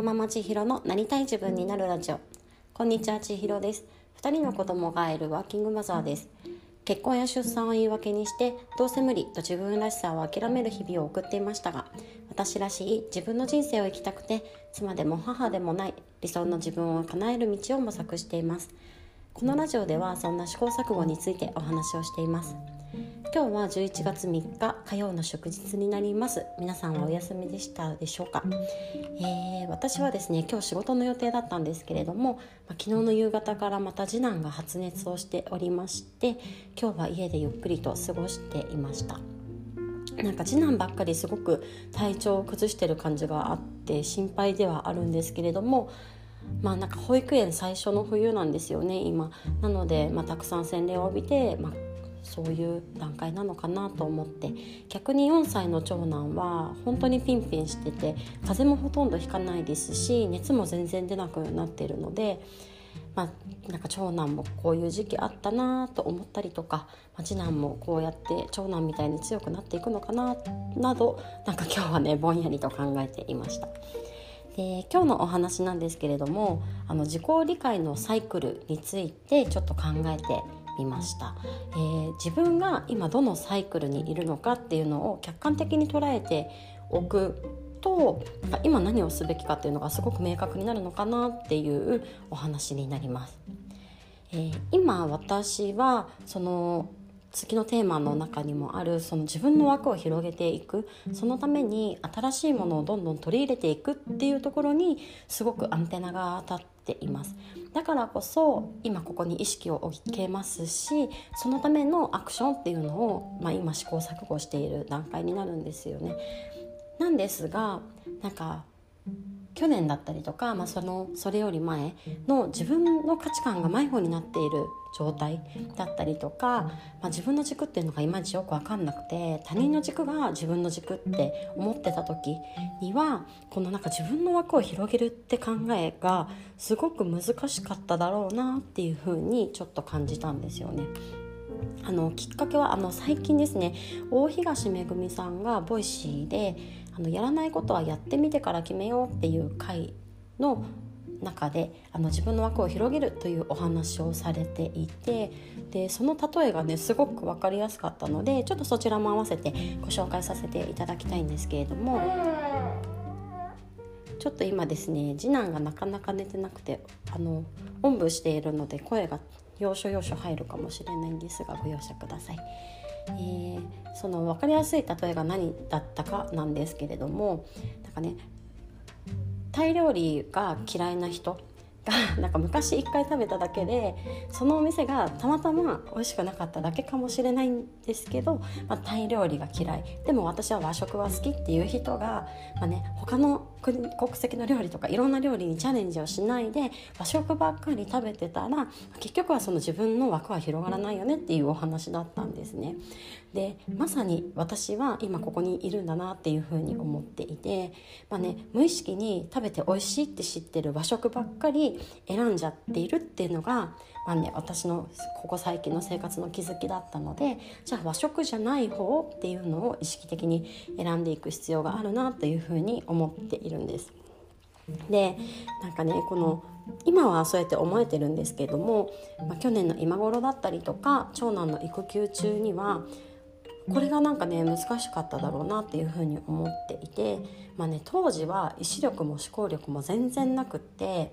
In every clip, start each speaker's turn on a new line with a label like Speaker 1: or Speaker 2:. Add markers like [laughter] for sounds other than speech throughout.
Speaker 1: がまま千尋のなりたい自分になるラジオこんにちは千尋です。2人の子供がいるワーキングマザーです。結婚や出産を言い訳にしてどうせ無理と自分らしさを諦める日々を送っていましたが私らしい自分の人生を生きたくて妻でも母でもない理想の自分を叶える道を模索しています。このラジオではそんな試行錯誤についてお話をしています。今日は11月3日火曜の祝日になります。皆さんはお休みでしたでしょうか、えー、私はですね今日仕事の予定だったんですけれども、まあ、昨日の夕方からまた次男が発熱をしておりまして今日は家でゆっくりと過ごしていました。なんか次男ばっかりすごく体調を崩してる感じがあって心配ではあるんですけれどもまあなんか保育園最初の冬なんですよね今。なので、まあ、たくさん洗礼を浴びて、まあ、そういう段階なのかなと思って逆に4歳の長男は本当にピンピンしてて風邪もほとんどひかないですし熱も全然出なくなっているので。まあ、なんか長男もこういう時期あったなと思ったりとか、まあ、次男もこうやって長男みたいに強くなっていくのかななどなんか今日はねぼんやりと考えていました。で今日のお話なんですけれどもあの自己理解のサイクルについてちょっと考えてみました、えー、自分が今どのサイクルにいるのかっていうのを客観的に捉えておくと今何をすべきかっていうのがすごく明確になるのかなっていうお話になります。えー、今私はその次のテーマの中にもあるその自分の枠を広げていくそのために新しいものをどんどん取り入れていくっていうところにすごくアンテナが当たっていますだからこそ今ここに意識を置けますしそのためのアクションっていうのを、まあ、今試行錯誤している段階になるんですよね。なんですがなんか去年だったりとか、まあ、そのそれより前の自分の価値観が迷子になっている状態だったりとか、まあ、自分の軸っていうのがいまいちよく分かんなくて他人の軸が自分の軸って思ってた時にはこのなんか自分の枠を広げるって考えがすごく難しかっただろうなっていうふうにちょっと感じたんですよね。あのきっかけはあの最近ですね大東めぐみさんが Voicy であのやらないことはやってみてから決めようっていう回の中であの自分の枠を広げるというお話をされていてでその例えがねすごく分かりやすかったのでちょっとそちらも合わせてご紹介させていただきたいんですけれどもちょっと今ですね次男がなかなか寝てなくてあのおんぶしているので声が要所要所入るかもしれないんですがご容赦ください。その分かりやすい例えが何だったかなんですけれどもなんかねタイ料理が嫌いな人が [laughs] なんか昔1回食べただけでそのお店がたまたま美味しくなかっただけかもしれないんですけど、まあ、タイ料理が嫌い。でも私は和食は好きっていう人が、まあね、他の国籍の料理とかいろんな料理にチャレンジをしないで和食ばっかり食べてたら結局はその自分の枠は広がらないよねっていうお話だったんですね。でまさに私は今ここにいるんだなっていうふうに思っていて、まあね、無意識に食べて美味しいって知ってる和食ばっかり選んじゃっているっていうのが、まあね、私のここ最近の生活の気づきだったのでじゃあ和食じゃない方っていうのを意識的に選んでいく必要があるなというふうに思っているんです。でなんかねこの今はそうやって思えてるんですけども、まあ、去年の今頃だったりとか長男の育休中にはこれがなんかね難しかっただろうなっていうふうに思っていて、まあね、当時は意志力も思考力も全然なくって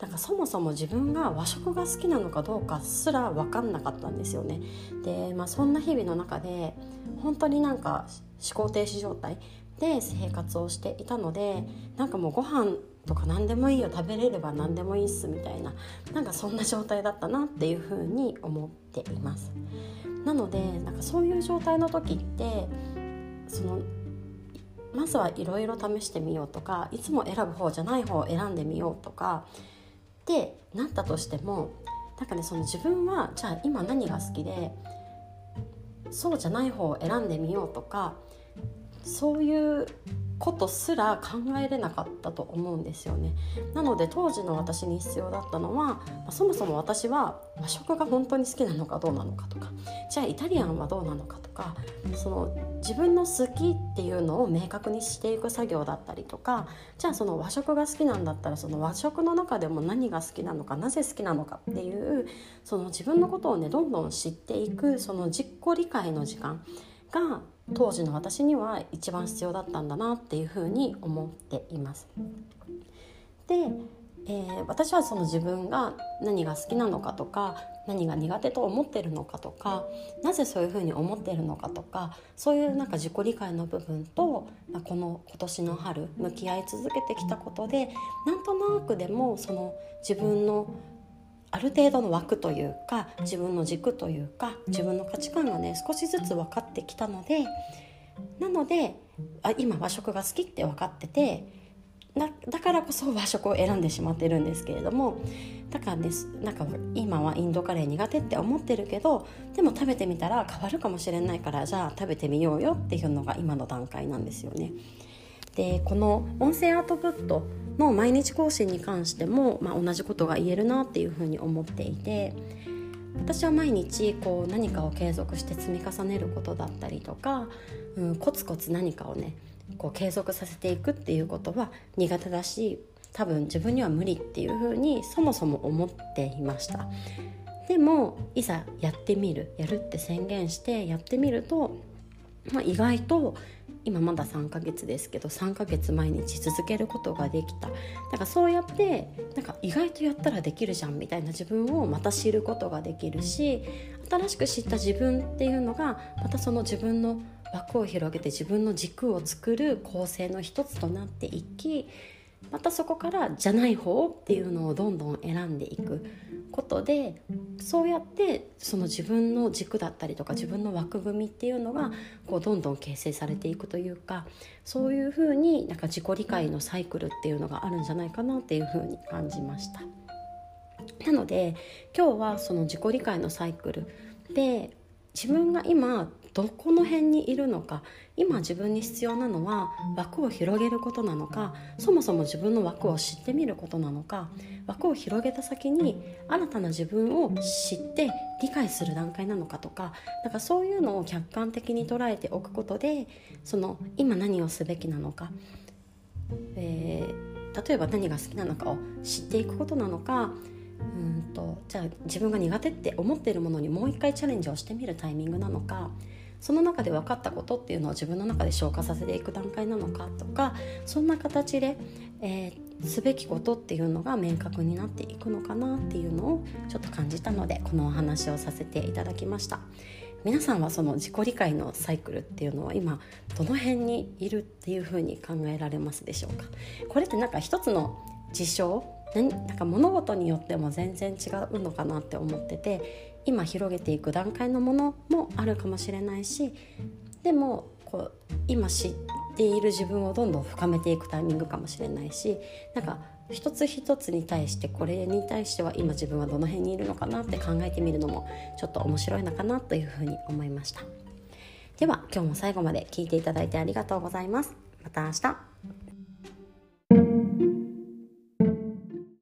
Speaker 1: なんかそもそも自分が和食が好きなのかどうかすら分かんなかったんですよね。で、まあ、そんな日々の中で本当になんか思考停止状態で生活をしていたのでなんかもうご飯とか何でもいいよ食べれれば何でもいいっすみたいななんかそんな状態だったなっていうふうに思っています。なのでなんかそういう状態の時ってそのまずはいろいろ試してみようとかいつも選ぶ方じゃない方を選んでみようとかってなったとしてもなんかねその自分はじゃあ今何が好きでそうじゃない方を選んでみようとかそういうことすら考えれなかったと思うんですよね。なので当時の私に必要だったのは、そもそも私は和食が本当に好きなのかどうなのかとかじゃあイタリアンはどうなのかとかその自分の好きっていうのを明確にしていく作業だったりとかじゃあその和食が好きなんだったらその和食の中でも何が好きなのかなぜ好きなのかっていうその自分のことをねどんどん知っていくその実行理解の時間が当時の私には一番必要だったんだなっていうふうに思っています。で、えー、私はその自分が何が好きなのかとか何が苦手と思ってるのかとかなぜそういうふうに思ってるのかとかそういうなんか自己理解の部分と、この今年の春向き合い続けてきたことでなんとなくでもその自分のある程度の枠というか自分の軸というか自分の価値観がね少しずつ分かってきたのでなのであ今和食が好きって分かっててだだからこそ和食を選んでしまってるんですけれどもだからですなんか今はインドカレー苦手って思ってるけどでも食べてみたら変わるかもしれないからじゃあ食べてみようよっていうのが今の段階なんですよね。でこの音声アウトプットの毎日更新に関しても、まあ、同じことが言えるなっていうふうに思っていて私は毎日こう何かを継続して積み重ねることだったりとか、うん、コツコツ何かをねこう継続させていくっていうことは苦手だし多分自分には無理っていうふうにそもそも思っていました。でもいざやってみるやるって宣言してやってみると、まあ、意外と今まだ3ヶ月ですけど3ヶ月毎日続けることができた。だからそうやってなんか意外とやったらできるじゃんみたいな自分をまた知ることができるし新しく知った自分っていうのがまたその自分の枠を広げて自分の軸を作る構成の一つとなっていきまたそこからじゃない方っていうのをどんどん選んでいく。ことでそうやってその自分の軸だったりとか自分の枠組みっていうのがこうどんどん形成されていくというかそういうふうになんか自己理解のサイクルっていうのがあるんじゃないかなっていうふうに感じました。なので今日はその自己理解のサイクルで自分が今どこの辺にいるのか今自分に必要なのは枠を広げることなのかそもそも自分の枠を知ってみることなのか枠を広げた先に新たな自分を知って理解する段階なのかとかだかそういうのを客観的に捉えておくことでその今何をすべきなのか、えー、例えば何が好きなのかを知っていくことなのかうんとじゃあ自分が苦手って思っているものにもう一回チャレンジをしてみるタイミングなのかその中で分かったことっていうのを自分の中で消化させていく段階なのかとかそんな形で、えー、すべきことっていうのが明確になっていくのかなっていうのをちょっと感じたのでこのお話をさせていただきました。皆さんはその自己理解のサイクルっていうのは今どの辺にいるっていうふうに考えられますでしょうか？これってなんか一つの事象なんか物事によっても全然違うのかなって思ってて今広げていく段階のものもあるかもしれないしでもこう今知っている自分をどんどん深めていくタイミングかもしれないしなんか一つ一つに対してこれに対しては今自分はどの辺にいるのかなって考えてみるのもちょっと面白いのかなというふうに思いました。では今日も最後まで聞いていただいてありがとうございます。また明日。